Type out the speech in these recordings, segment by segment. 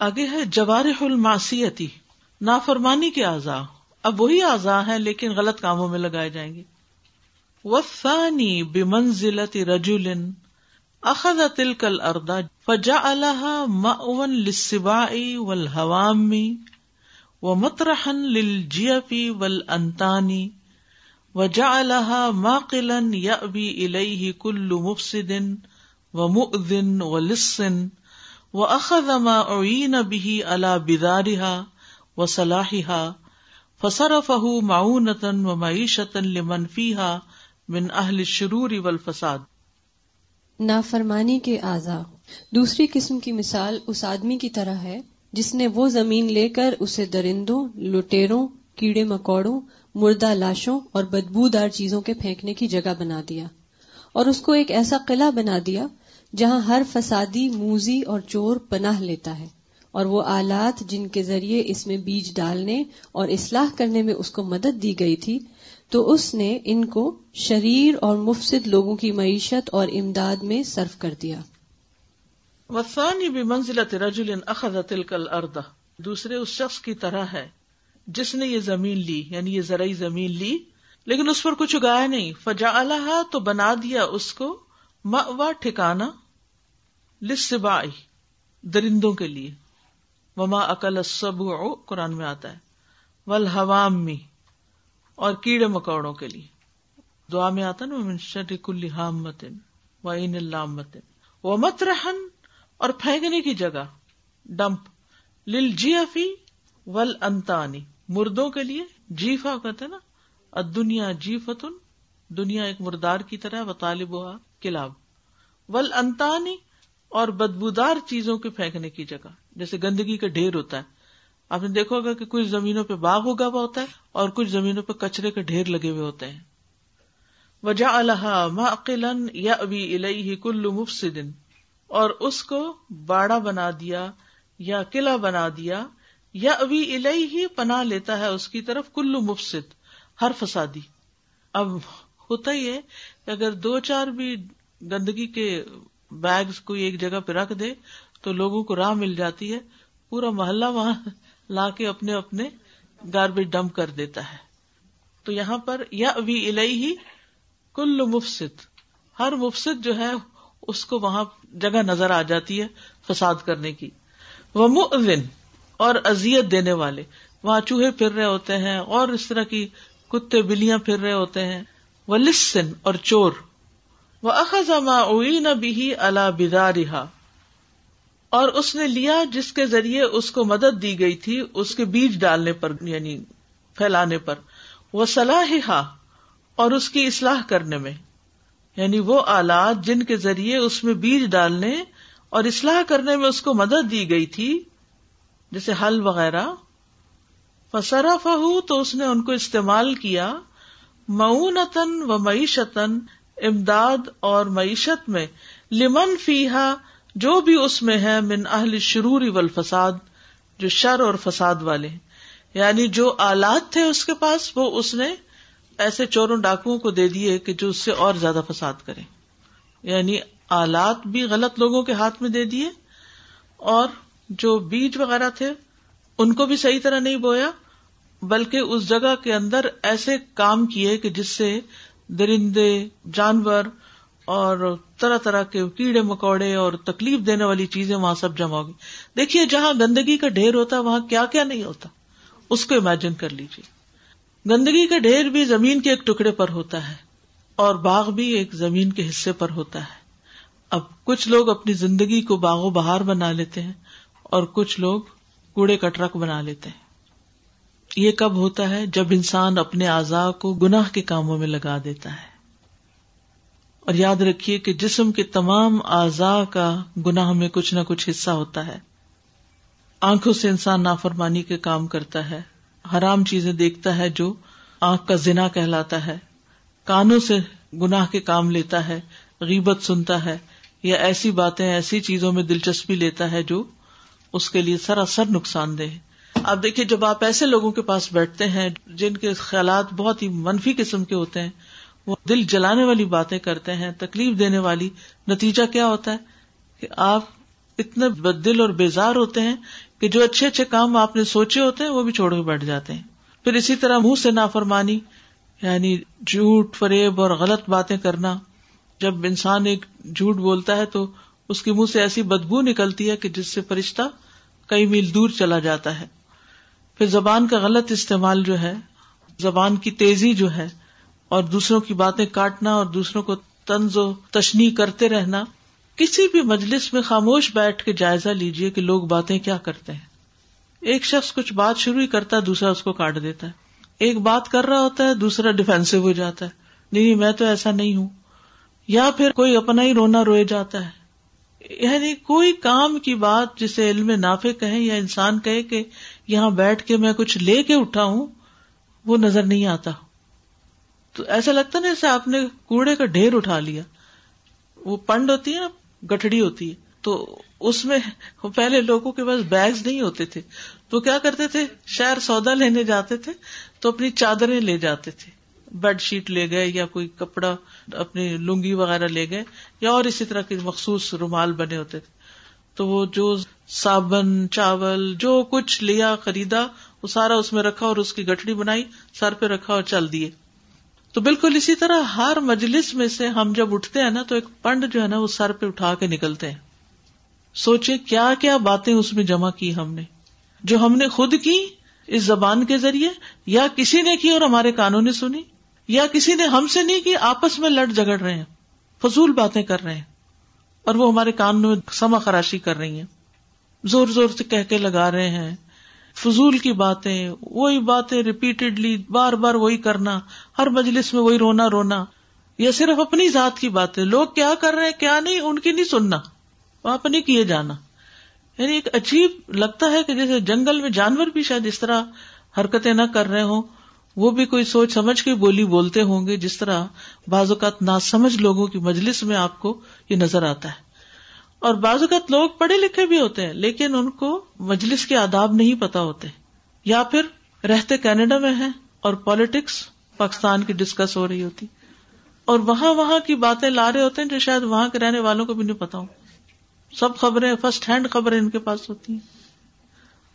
آگے ہے جوارح الماسیتی نافرمانی کے اعضاء۔ اب وہی اعضاء ہیں لیکن غلط کاموں میں لگائے جائیں گے۔ وفانی بمنزلت رجول اخذ تلك الارض فجعلها مأوا للسباع والهوام ومطرحا للجيف والانتان وجعلها ماقلا يأبي اليه كل مفسد ومؤذن ولص واخذ ما اعين به على بذارها وصلاحها فصرفه معونة ومعيشة لمن فيها من اہل شرور والفساد نافرمانی کے اعضاء۔ دوسری قسم کی مثال اس آدمی کی طرح ہے جس نے وہ زمین لے کر اسے درندوں، لٹیروں، کیڑے مکوڑوں، مردہ لاشوں اور بدبودار چیزوں کے پھینکنے کی جگہ بنا دیا اور اس کو ایک ایسا قلعہ بنا دیا جہاں ہر فسادی، موزی اور چور پناہ لیتا ہے اور وہ آلات جن کے ذریعے اس میں بیج ڈالنے اور اصلاح کرنے میں اس کو مدد دی گئی تھی، تو اس نے ان کو شریر اور مفسد لوگوں کی معیشت اور امداد میں صرف کر دیا۔ وسانی بھی منزلت رجل اخذ تلك الارض۔ دوسرے اس شخص کی طرح ہے، جس نے یہ زمین لی یعنی یہ زرعی زمین لی، لیکن اس پر کچھ اگایا نہیں۔ فجا تو بنا دیا اس کو مأوا ٹھکانا۔ لسبائی درندوں کے لیے۔ وما اکل السبع، قرآن میں آتا ہے۔ والحوام میں اور کیڑے مکوڑوں کے لیے۔ دعا میں آتا نا منشر کل متن و این اللہ متن وہ مت رہن اور پھینکنے کی جگہ، ڈمپ۔ لل جی ول انتانی مردوں کے لیے جیفا کہتے نا۔ دنیا جی فتن دنیا ایک مردار کی طرح و طالب ہوا کلاب۔ ول انتانی اور بدبودار چیزوں کے پھینکنے کی جگہ، جیسے گندگی کا ڈھیر ہوتا ہے۔ آپ نے دیکھا ہوگا کہ کچھ زمینوں پہ باغ اگا ہوا ہوتا ہے اور کچھ زمینوں پہ کچرے کے ڈھیر لگے ہوئے ہوتے ہیں۔ وجہ اللہ یا ابھی الہی کل مفسدن اور اس کو باڑا بنا دیا یا قلعہ بنا دیا۔ یا ابھی الہی ہی پناہ لیتا ہے اس کی طرف کلو مفسد، ہر فسادی۔ اب ہوتا ہی ہے کہ اگر دو چار بھی گندگی کے بیگز کوئی ایک جگہ پہ رکھ دے تو لوگوں کو راہ مل جاتی ہے۔ پورا محلہ وہاں لا کے اپنے اپنے گاربیج ڈمپ کر دیتا ہے۔ تو یہاں پر یا ابھی الہی کل مفسد۔ ہر مفسد جو ہے اس کو وہاں جگہ نظر آ جاتی ہے فساد کرنے کی۔ وہ مؤذن اور ازیت دینے والے۔ وہاں چوہے پھر رہے ہوتے ہیں اور اس طرح کی کتے بلیاں پھر رہے ہوتے ہیں۔ وہ لسن اور چور۔ وہ اخذما نہ بھی اللہ بدارا اور اس نے لیا جس کے ذریعے اس کو مدد دی گئی تھی، اس کے بیج ڈالنے پر یعنی پھیلانے پر۔ وہ صلاح اور اس کی اصلاح کرنے میں۔ یعنی وہ آلات جن کے ذریعے اس میں بیج ڈالنے اور اصلاح کرنے میں اس کو مدد دی گئی تھی، جیسے حل وغیرہ۔ فسرا تو اس نے ان کو استعمال کیا۔ معونتن و معیشتن امداد اور معیشت میں لمن فیحا جو بھی اس میں ہے، من اہل شروری والفساد، جو شر اور فساد والے ہیں۔ یعنی جو آلات تھے اس کے پاس، وہ اس نے ایسے چوروں ڈاکوؤں کو دے دیے کہ جو اس سے اور زیادہ فساد کرے۔ یعنی آلات بھی غلط لوگوں کے ہاتھ میں دے دیے، اور جو بیج وغیرہ تھے، ان کو بھی صحیح طرح نہیں بویا، بلکہ اس جگہ کے اندر ایسے کام کیے کہ جس سے درندے، جانور اور طرح طرح کے کیڑے مکوڑے اور تکلیف دینے والی چیزیں وہاں سب جمع ہوگی دیکھیے، جہاں گندگی کا ڈھیر ہوتا ہے، وہاں کیا کیا نہیں ہوتا۔ اس کو امیجن کر لیجیے گندگی کا ڈھیر بھی زمین کے ایک ٹکڑے پر ہوتا ہے اور باغ بھی ایک زمین کے حصے پر ہوتا ہے۔ اب کچھ لوگ اپنی زندگی کو باغ و بہار بنا لیتے ہیں اور کچھ لوگ کوڑے کا ٹرک بنا لیتے ہیں۔ یہ کب ہوتا ہے جب انسان اپنے اعضاء کو گناہ کے کاموں میں لگا دیتا ہے اور یاد رکھیے کہ جسم کے تمام اعضاء کا گناہ میں کچھ نہ کچھ حصہ ہوتا ہے۔ آنکھوں سے انسان نافرمانی کے کام کرتا ہے، حرام چیزیں دیکھتا ہے جو آنکھ کا زنا کہلاتا ہے۔ کانوں سے گناہ کے کام لیتا ہے، غیبت سنتا ہے یا ایسی باتیں ایسی چیزوں میں دلچسپی لیتا ہے جو اس کے لیے سراسر نقصان دہ اب دیکھیے، جب آپ ایسے لوگوں کے پاس بیٹھتے ہیں جن کے خیالات بہت ہی منفی قسم کے ہوتے ہیں، وہ دل جلانے والی باتیں کرتے ہیں، تکلیف دینے والی، نتیجہ کیا ہوتا ہے؟ کہ آپ اتنے بدل اور بیزار ہوتے ہیں کہ جو اچھے اچھے کام آپ نے سوچے ہوتے ہیں، وہ بھی چھوڑ کے بیٹھ جاتے ہیں۔ پھر اسی طرح منہ سے نافرمانی یعنی جھوٹ، فریب اور غلط باتیں کرنا۔ جب انسان ایک جھوٹ بولتا ہے تو اس کے منہ سے ایسی بدبو نکلتی ہے کہ جس سے فرشتہ کئی میل دور چلا جاتا ہے۔ پھر زبان کا غلط استعمال جو ہے، زبان کی تیزی جو ہے، اور دوسروں کی باتیں کاٹنا اور دوسروں کو تنز و تشنی کرتے رہنا، کسی بھی مجلس میں خاموش بیٹھ کے جائزہ لیجیے کہ لوگ باتیں کیا کرتے ہیں۔ ایک شخص کچھ بات شروع ہی کرتا ہے، دوسرا اس کو کاٹ دیتا ہے۔ ایک بات کر رہا ہوتا ہے، دوسرا ڈیفینسو ہو جاتا ہے۔ نہیں میں تو ایسا نہیں ہوں۔ یا پھر کوئی اپنا ہی رونا روئے جاتا ہے۔ یعنی کوئی کام کی بات جسے علم نافع کہیں یا انسان کہے کہ یہاں بیٹھ کے میں کچھ لے کے اٹھا ہوں، وہ نظر نہیں آتا۔ تو ایسا لگتا نا جیسے آپ نے کوڑے کا ڈھیر اٹھا لیا۔ وہ پنڈ ہوتی ہے نا، گٹھڑی ہوتی ہے۔ تو اس میں پہلے لوگوں کے پاس بیگز نہیں ہوتے تھے۔ تو کیا کرتے تھے؟ شہر سودا لینے جاتے تھے، تو اپنی چادریں لے جاتے تھے۔ بیڈ شیٹ لے گئے یا کوئی کپڑا اپنی لنگی وغیرہ لے گئے، یا اور اسی طرح کے مخصوص رومال بنے ہوتے تھے۔ تو وہ جو صابن، چاول، جو کچھ لیا، خریدا، وہ سارا اس میں رکھا اور اس کی گٹڑی بنائی، سر پہ رکھا اور چل دیے۔ تو بالکل اسی طرح ہر مجلس میں سے ہم جب اٹھتے ہیں نا، تو ایک پنڈ جو ہے نا، وہ سر پہ اٹھا کے نکلتے ہیں۔ سوچے کیا کیا باتیں اس میں جمع کی ہم نے۔ جو ہم نے خود کی اس زبان کے ذریعے، یا کسی نے کی اور ہمارے کانوں نے سنی، یا کسی نے ہم سے نہیں کی، آپس میں لڑ جگڑ رہے ہیں۔ فضول باتیں کر رہے ہیں۔ اور وہ ہمارے کان میں سما خراشی کر رہی ہیں۔ زور زور سے کہہ کے لگا رہے ہیں۔ فضول کی باتیں، وہی باتیں ریپیٹڈلی بار بار وہی کرنا، ہر مجلس میں وہی رونا رونا۔ یا صرف اپنی ذات کی باتیں لوگ کیا کر رہے ہیں، کیا نہیں، ان کی نہیں سننا۔ وہاں نہیں کیے جانا۔ یعنی ایک عجیب لگتا ہے کہ جیسے جنگل میں جانور بھی شاید اس طرح حرکتیں نہ کر رہے ہوں۔ وہ بھی کوئی سوچ سمجھ کے بولی بولتے ہوں گے جس طرح بعض اوقات نہ سمجھ لوگوں کی مجلس میں آپ کو یہ نظر آتا ہے۔ اور بعض اوقات لوگ پڑھے لکھے بھی ہوتے ہیں، لیکن ان کو مجلس کے آداب نہیں پتا ہوتے۔ یا پھر رہتے کینیڈا میں ہیں اور پالیٹکس پاکستان کی ڈسکس ہو رہی ہوتی۔ اور وہاں وہاں کی باتیں لا رہے ہوتے ہیں جو شاید وہاں کے رہنے والوں کو بھی نہیں پتا ہو۔ سب خبریں فرسٹ ہینڈ خبریں ان کے پاس ہوتی ہیں۔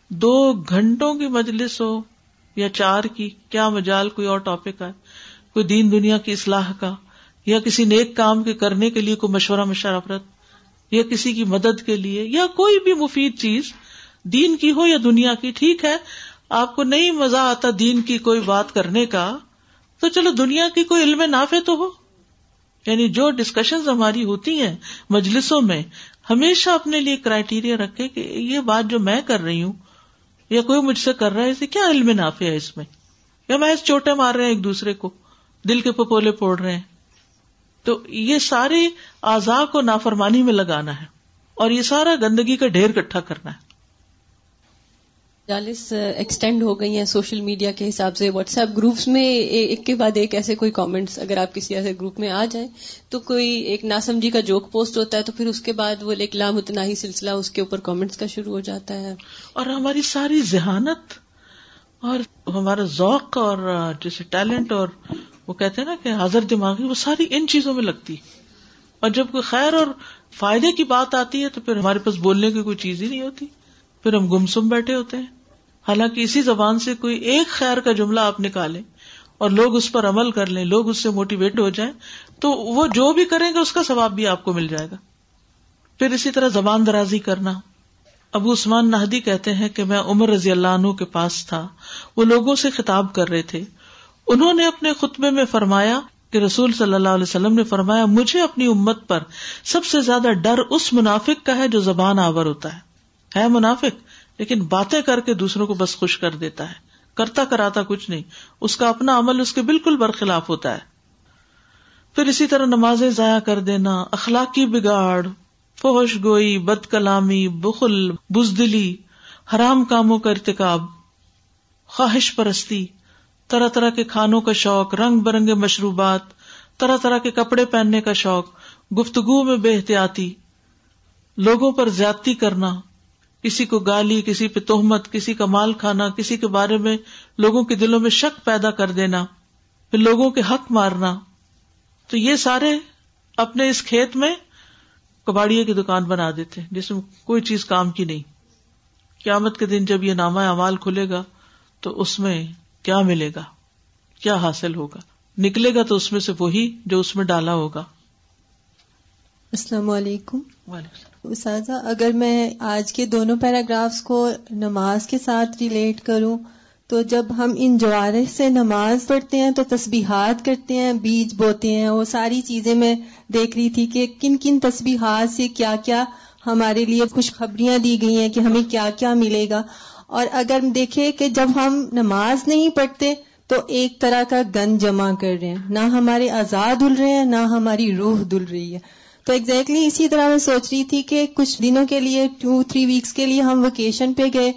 دو گھنٹوں کی مجلس ہو یا چار کی، کیا مجال کوئی اور ٹاپک ہے؟ کوئی دین دنیا کی اصلاح کا، یا کسی نیک کام کے کرنے کے لیے کوئی مشورہ مشرفرت یا کسی کی مدد کے لیے، یا کوئی بھی مفید چیز دین کی ہو یا دنیا کی، ٹھیک ہے؟ آپ کو نہیں مزہ آتا دین کی کوئی بات کرنے کا، تو چلو دنیا کی کوئی علم نافع تو ہو۔ یعنی جو ڈسکشن ہماری ہوتی ہیں مجلسوں میں، ہمیشہ اپنے لیے کرائٹیریا رکھے کہ یہ بات جو میں کر رہی ہوں یا کوئی مجھ سے کر رہا ہے، اسے کیا علم نافع ہے اس میں؟ یا میں چوٹے مار رہے ہیں ایک دوسرے کو، دل کے پپولے پوڑ رہے ہیں؟ تو یہ سارے آزا کو نافرمانی میں لگانا ہے اور یہ سارا گندگی کا ڈھیر کٹھا کرنا ہے۔ جالس ایکسٹینڈ ہو گئی ہیں سوشل میڈیا کے حساب سے واٹس ایپ گروپس میں ایک کے بعد ایک ایسے کوئی کامنٹس اگر آپ کسی ایسے گروپ میں آ جائیں تو کوئی ایک ناسمجھی کا جوک پوسٹ ہوتا ہے تو پھر اس کے بعد وہ ایک لامتناہی سلسلہ اس کے اوپر کامنٹس کا شروع ہو جاتا ہے۔ اور ہماری ساری ذہانت اور ہمارا ذوق اور جیسے ٹیلنٹ اور وہ کہتے ہیں نا کہ حاضر دماغی، وہ ساری ان چیزوں میں لگتی۔ اور جب کوئی خیر اور فائدے کی بات آتی ہے تو پھر ہمارے پاس بولنے کی کوئی چیز ہی نہیں ہوتی۔ پھر ہم گمسم بیٹھے ہوتے ہیں۔ حالانکہ اسی زبان سے کوئی ایک خیر کا جملہ آپ نکالیں اور لوگ اس پر عمل کر لیں، لوگ اس سے موٹیویٹ ہو جائیں، تو وہ جو بھی کریں گے اس کا ثواب بھی آپ کو مل جائے گا۔ پھر اسی طرح زبان درازی کرنا۔ ابو عثمان نہدی کہتے ہیں کہ میں عمر رضی اللہ عنہ کے پاس تھا، وہ لوگوں سے خطاب کر رہے تھے۔ انہوں نے اپنے خطبے میں فرمایا کہ رسول صلی اللہ علیہ وسلم نے فرمایا، مجھے اپنی امت پر سب سے زیادہ ڈر اس منافق کا ہے جو زبان آور ہوتا ہے۔ ہے منافق؟ لیکن باتیں کر کے دوسروں کو بس خوش کر دیتا ہے۔ کرتا کراتا کچھ نہیں۔ اس کا اپنا عمل اس کے بالکل برخلاف ہوتا ہے۔ پھر اسی طرح نمازیں ضائع کر دینا، اخلاقی بگاڑ فوش گوئی بد کلامی بخل، بزدلی، حرام کاموں کا ارتکاب، خواہش پرستی، طرح طرح کے کھانوں کا شوق، رنگ برنگے مشروبات، طرح طرح کے کپڑے پہننے کا شوق، گفتگو میں بے احتیاطی، لوگوں پر زیادتی کرنا کسی کو گالی کسی پہ تہمت کسی کا مال کھانا کسی کے بارے میں لوگوں کے دلوں میں شک پیدا کر دینا پھر لوگوں کے حق مارنا۔ تو یہ سارے اپنے اس کھیت میں کباڑیے کی دکان بنا دیتے جس میں کوئی چیز کام کی نہیں۔ قیامت کے دن جب یہ نامہ امال کھلے گا تو اس میں کیا ملے گا؟ کیا حاصل ہوگا؟ نکلے گا تو اس میں سے وہی جو اس میں ڈالا ہوگا۔ السلام علیکم۔ اساتذہ اگر میں آج کے دونوں پیراگرافس کو نماز کے ساتھ ریلیٹ کروں، تو جب ہم ان جوارح سے نماز پڑھتے ہیں، تو تسبیحات کرتے ہیں، بیج بوتے ہیں۔ وہ ساری چیزیں میں دیکھ رہی تھی کہ کن کن تسبیحات سے کیا کیا ہمارے لیے خوشخبریاں دی گئی ہیں کہ ہمیں کیا کیا ملے گا۔ اور اگر دیکھے کہ جب ہم نماز نہیں پڑھتے، تو ایک طرح کا گن جمع کر رہے ہیں۔ نہ ہمارے آزاد دھل رہے ہیں، نہ ہماری روح دھل رہی ہے۔ تو ایگزیکٹلی exactly اسی طرح میں سوچ رہی تھی کہ کچھ دنوں کے لیے ٹو تھری ویکس کے لیے ہم ویکیشن پہ گئے۔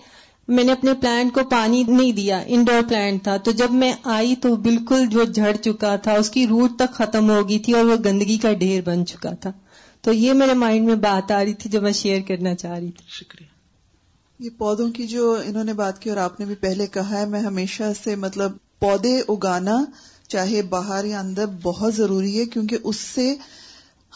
میں نے اپنے پلانٹ کو پانی نہیں دیا انڈور پلانٹ تھا۔ تو جب میں آئی تو بالکل جو جھڑ چکا تھا اس کی روٹ تک ختم ہو گئی تھی اور وہ گندگی کا ڈھیر بن چکا تھا۔ تو یہ میرے مائنڈ میں بات آ رہی تھی جو میں شیئر کرنا چاہ رہی تھی۔ شکریہ۔ یہ پودوں کی جو انہوں نے بات کی اور آپ نے بھی پہلے کہا ہے میں ہمیشہ سے مطلب پودے اگانا چاہے باہر یا اندر بہت ضروری ہے کیونکہ اس سے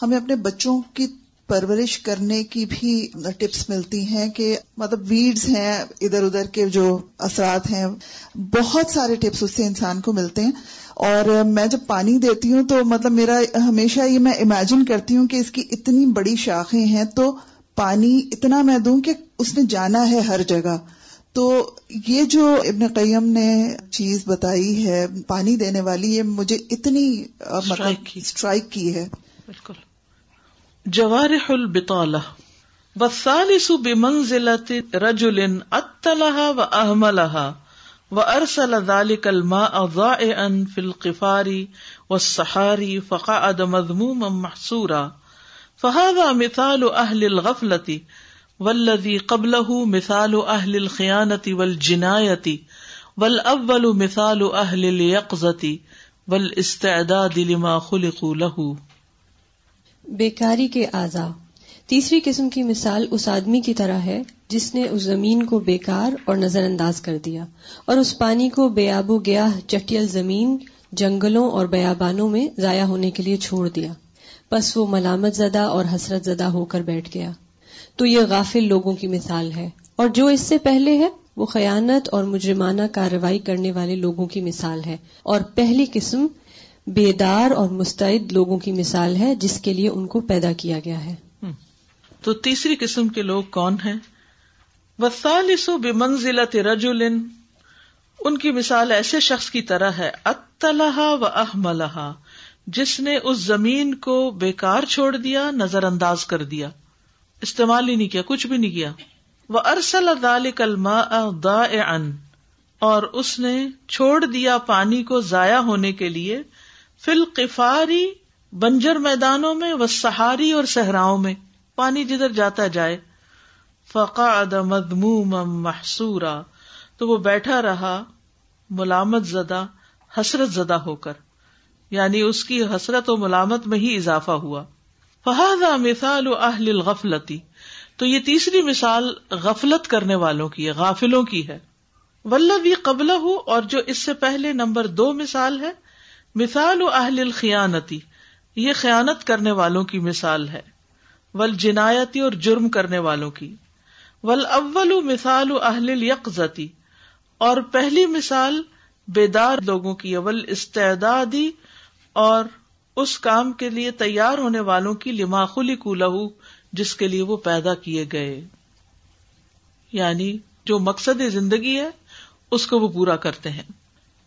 ہمیں اپنے بچوں کی پرورش کرنے کی بھی ٹپس ملتی ہیں کہ مطلب ویڈز ہیں ادھر ادھر کے جو اثرات ہیں بہت سارے ٹپس اس سے انسان کو ملتے ہیں۔ اور میں جب پانی دیتی ہوں تو مطلب میرا ہمیشہ یہ میں امیجن کرتی ہوں کہ اس کی اتنی بڑی شاخیں ہیں تو پانی اتنا میں دوں کہ اس نے جانا ہے ہر جگہ۔ تو یہ جو ابن قیم نے چیز بتائی ہے پانی دینے والی یہ مجھے اتنی مطلب اسٹرائک کی ہے۔ بالکل۔ جوارح البطالہ والثالث بمنزلة رجل اتلها واهملها وارسل ذلك الماء ضائعا في القفار والصحاري فقعد مذموما محصورا فهذا مثال اهل الغفلة والذي قبله مثال اهل الخيانة والجناية والاول مثال اهل اليقظة والاستعداد لما خلقوا له بیکاری کے اعضاء۔ تیسری قسم کی مثال اس آدمی کی طرح ہے جس نے اس زمین کو بیکار اور نظر انداز کر دیا اور اس پانی کو بے آب و گیا چٹیل زمین، جنگلوں اور بیابانوں میں ضائع ہونے کے لیے چھوڑ دیا۔ بس وہ ملامت زدہ اور حسرت زدہ ہو کر بیٹھ گیا۔ تو یہ غافل لوگوں کی مثال ہے۔ اور جو اس سے پہلے ہے، وہ خیانت اور مجرمانہ کارروائی کرنے والے لوگوں کی مثال ہے۔ اور پہلی قسم بیدار اور مستعد لوگوں کی مثال ہے جس کے لیے ان کو پیدا کیا گیا ہے۔ تو تیسری قسم کے لوگ کون ہیں؟ وسالسو بمنزلت رجل۔ ان کی مثال ایسے شخص کی طرح ہے اطلح و احملہ جس نے اس زمین کو بیکار چھوڑ دیا نظر انداز کر دیا۔ استعمال ہی نہیں کیا، کچھ بھی نہیں کیا۔ وہ ارسل ذلك الماء ضائعا۔ اور اس نے چھوڑ دیا پانی کو ضائع ہونے کے لیے۔ فل قفاری بنجر میدانوں میں وہ سہاری اور صحراؤں میں، پانی جدھر جاتا جائے۔ فقا مدموم محسورا تو وہ بیٹھا رہا، ملامت زدہ، حسرت زدہ ہو کر۔ یعنی اس کی حسرت و ملامت میں ہی اضافہ ہوا۔ فہاد مثال اہل الغفلتی تو یہ تیسری مثال غفلت کرنے والوں کی ہے، غافلوں کی ہے۔ ولبی قبل ہو اور جو اس سے پہلے نمبر دو مثال ہے مثال و اہل الخیانتی یہ خیانت کرنے والوں کی مثال ہے ول جنایتی اور جرم کرنے والوں کی۔ ول اول مثال و اہل یکزتی اور پہلی مثال بیدار لوگوں کی اول استعدادی اور اس کام کے لیے تیار ہونے والوں کی لماخلی کو لہو، جس کے لیے وہ پیدا کیے گئے۔ یعنی جو مقصد زندگی ہے، اس کو وہ پورا کرتے ہیں۔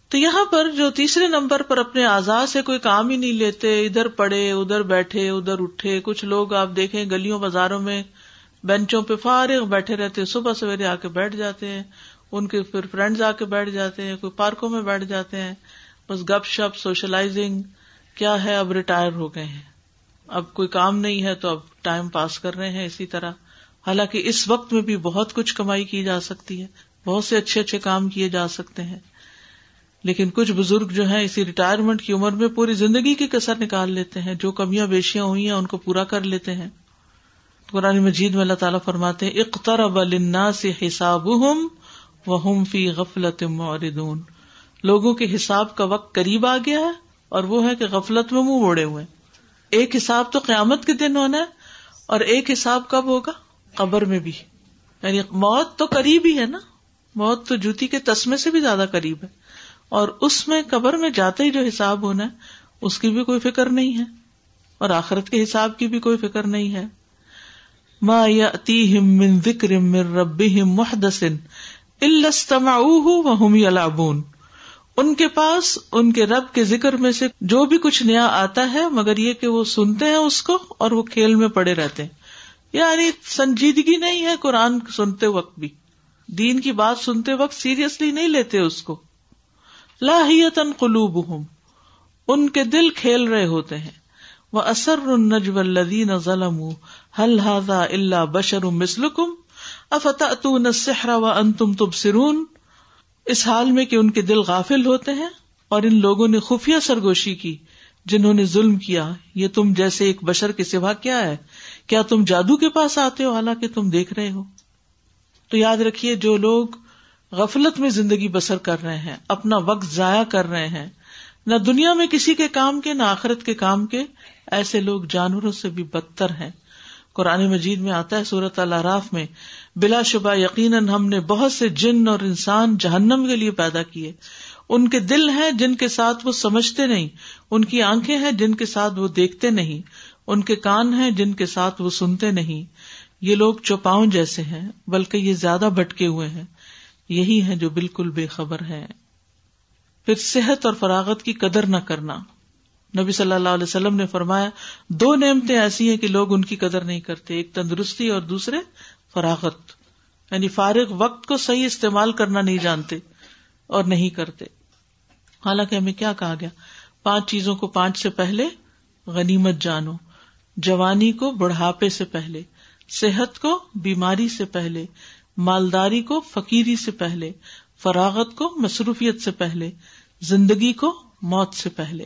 تو یہاں پر جو تیسرے نمبر پر اپنے آزاد سے کوئی کام ہی نہیں لیتے، ادھر پڑے ادھر بیٹھے، ادھر اٹھے، کچھ لوگ آپ دیکھیں گلیوں بازاروں میں، بینچوں پہ فارغ بیٹھے رہتے، صبح سویرے آ کے بیٹھ جاتے ہیں، ان کے پھر فرینڈز آ کے بیٹھ جاتے ہیں، کوئی پارکوں میں بیٹھ جاتے ہیں، بس گپ شپ، سوشلائزنگ، کیا ہے اب ریٹائر ہو گئے ہیں؟ اب کوئی کام نہیں ہے تو اب ٹائم پاس کر رہے ہیں اسی طرح۔ حالانکہ اس وقت میں بھی بہت کچھ کمائی کی جا سکتی ہے، بہت سے اچھے اچھے کام کیے جا سکتے ہیں۔ لیکن کچھ بزرگ جو ہیں اسی ریٹائرمنٹ کی عمر میں پوری زندگی کی کسر نکال لیتے ہیں، جو کمیاں بیشیاں ہوئی ہیں، ان کو پورا کر لیتے ہیں۔ قرآن مجید میں اللہ تعالیٰ فرماتے اختر سے حساب فی غفلت موردون لوگوں کے حساب کا وقت قریب آ گیا ہے اور وہ ہے کہ غفلت میں منہ موڑے ہوئے۔ ایک حساب تو قیامت کے دن ہونا ہے اور ایک حساب کب ہوگا؟ قبر میں بھی۔ یعنی موت تو قریب ہی ہے نا۔ موت تو جوتی کے تسمے سے بھی زیادہ قریب ہے۔ اور اس میں قبر میں جاتے ہی جو حساب ہونا ہے، اس کی بھی کوئی فکر نہیں ہے، اور آخرت کے حساب کی بھی کوئی فکر نہیں ہے۔ ما من ذکر من ربهم محدث الا استمعوه وهم يلعبون ان کے پاس، ان کے رب کے ذکر میں سے جو بھی کچھ نیا آتا ہے، مگر یہ کہ وہ سنتے ہیں اس کو اور وہ کھیل میں پڑے رہتے ہیں۔ یعنی سنجیدگی نہیں ہے قرآن سنتے وقت بھی۔ دین کی بات سنتے وقت سیریسلی نہیں لیتے اس کو۔ لاہیت قلوب ان کے دل کھیل رہے ہوتے ہیں۔ وہ اثر النجو الدین ظلم حل حاضا اللہ بشر مسلکم افتح السحر و ان تم تب سرون اس حال میں کہ ان کے دل غافل ہوتے ہیں اور ان لوگوں نے خفیہ سرگوشی کی، جنہوں نے ظلم کیا۔ یہ تم جیسے ایک بشر کے سوا کیا ہے؟ کیا تم جادو کے پاس آتے ہو حالانکہ تم دیکھ رہے ہو؟ تو یاد رکھیے جو لوگ غفلت میں زندگی بسر کر رہے ہیں، اپنا وقت ضائع کر رہے ہیں۔ نہ دنیا میں کسی کے کام کے، نہ آخرت کے کام کے۔ ایسے لوگ جانوروں سے بھی بدتر ہیں۔ قرآن مجید میں آتا ہے سورت اللہ راف میں، بلا شبہ یقیناً ہم نے بہت سے جن اور انسان جہنم کے لیے پیدا کیے۔ ان کے دل ہیں جن کے ساتھ وہ سمجھتے نہیں۔ ان کی آنکھیں ہیں جن کے ساتھ وہ دیکھتے نہیں۔ ان کے کان ہیں جن کے ساتھ وہ سنتے نہیں۔ یہ لوگ چوپاؤں جیسے ہیں، بلکہ یہ زیادہ بھٹکے ہوئے ہیں۔ یہی ہے جو بالکل بے خبر ہے۔ پھر صحت اور فراغت کی قدر نہ کرنا۔ نبی صلی اللہ علیہ وسلم نے فرمایا، دو نعمتیں ایسی ہیں کہ لوگ ان کی قدر نہیں کرتے، ایک تندرستی اور دوسرے فراغت۔ یعنی فارغ وقت کو صحیح استعمال کرنا نہیں جانتے اور نہیں کرتے۔ حالانکہ ہمیں کیا کہا گیا؟ پانچ چیزوں کو پانچ سے پہلے غنیمت جانو۔ جوانی کو بڑھاپے سے پہلے، صحت کو بیماری سے پہلے مالداری کو فقیری سے پہلے، فراغت کو مصروفیت سے پہلے، زندگی کو موت سے پہلے۔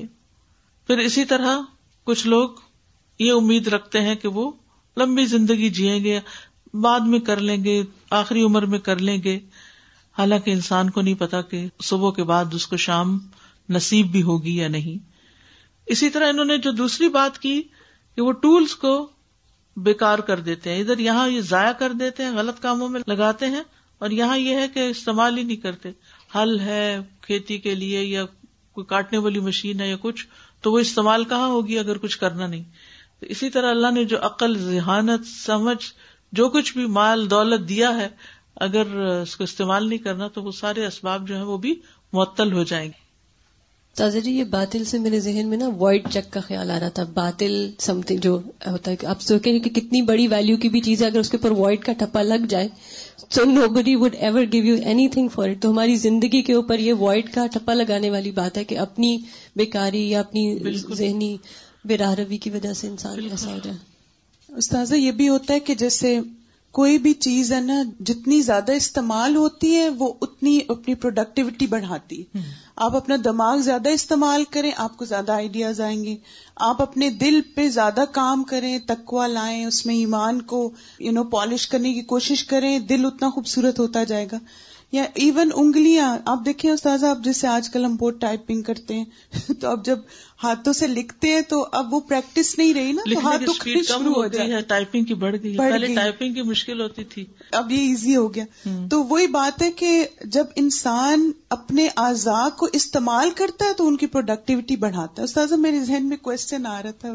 پھر اسی طرح کچھ لوگ یہ امید رکھتے ہیں کہ وہ لمبی زندگی جیئیں گے، بعد میں کر لیں گے، آخری عمر میں کر لیں گے۔ حالانکہ انسان کو نہیں پتا کہ صبح کے بعد اس کو شام نصیب بھی ہوگی یا نہیں۔ اسی طرح انہوں نے جو دوسری بات کی کہ وہ ٹولس کو بیکار کر دیتے ہیں۔ ادھر یہاں یہ ضائع کر دیتے ہیں، غلط کاموں میں لگاتے ہیں اور یہاں یہ ہے کہ استعمال ہی نہیں کرتے۔ ہل ہے کھیتی کے لیے یا کوئی کاٹنے والی مشین ہے یا کچھ، تو وہ استعمال کہاں ہوگی اگر کچھ کرنا نہیں؟ تو اسی طرح اللہ نے جو عقل، ذہانت، سمجھ، جو کچھ بھی مال، دولت دیا ہے، اگر اس کو استعمال نہیں کرنا تو وہ سارے اسباب جو ہے وہ بھی معطل ہو جائیں گے۔ تازہ جی یہ باطل سے میرے ذہن میں نا وائٹ چیک کا خیال آ رہا تھا۔ باطل سم تھنگ جو ہوتا ہے آپ سوچیں کہ کتنی بڑی ویلو کی بھی چیز ہے اگر اس کے اوپر وائٹ کا ٹپا لگ جائے so nobody would ever give you anything for it تو ہماری زندگی کے اوپر یہ وائٹ کا ٹپا لگانے والی بات ہے کہ اپنی بیکاری یا اپنی ذہنی بے روی کی وجہ سے انسان ایسا ہو جائے۔ استاذہ یہ بھی ہوتا ہے کہ جیسے کوئی بھی چیز ہے نا جتنی زیادہ استعمال ہوتی ہے وہ اتنی اپنی پروڈکٹیوٹی بڑھاتی ہے۔ آپ اپنا دماغ زیادہ استعمال کریں آپ کو زیادہ آئیڈیاز آئیں گے۔ آپ اپنے دل پہ زیادہ کام کریں تکوا لائیں اس میں ایمان کو یو نو پالش کرنے کی کوشش کریں دل اتنا خوبصورت ہوتا جائے گا۔ یا ایون انگلیاں آپ دیکھیں استاذہ اب جیسے آج کل ہم بہت ٹائپنگ کرتے ہیں تو اب جب ہاتھوں سے لکھتے ہیں تو اب وہ پریکٹس نہیں رہی نا تو ہاتھوں شروع ہو گئی ہے ٹائپنگ کی بڑھ گئی پہلے ٹائپنگ کی مشکل ہوتی تھی۔ اب یہ ایزی ہو گیا۔ تو وہی بات ہے کہ جب انسان اپنے اعضاء کو استعمال کرتا ہے تو ان کی پروڈکٹیوٹی بڑھاتا ہے۔ استاذہ میرے ذہن میں کوشچن آ رہا تھا